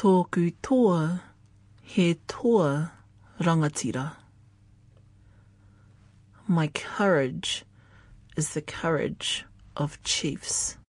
Tōku toa he toa rangatira. My courage is the courage of chiefs.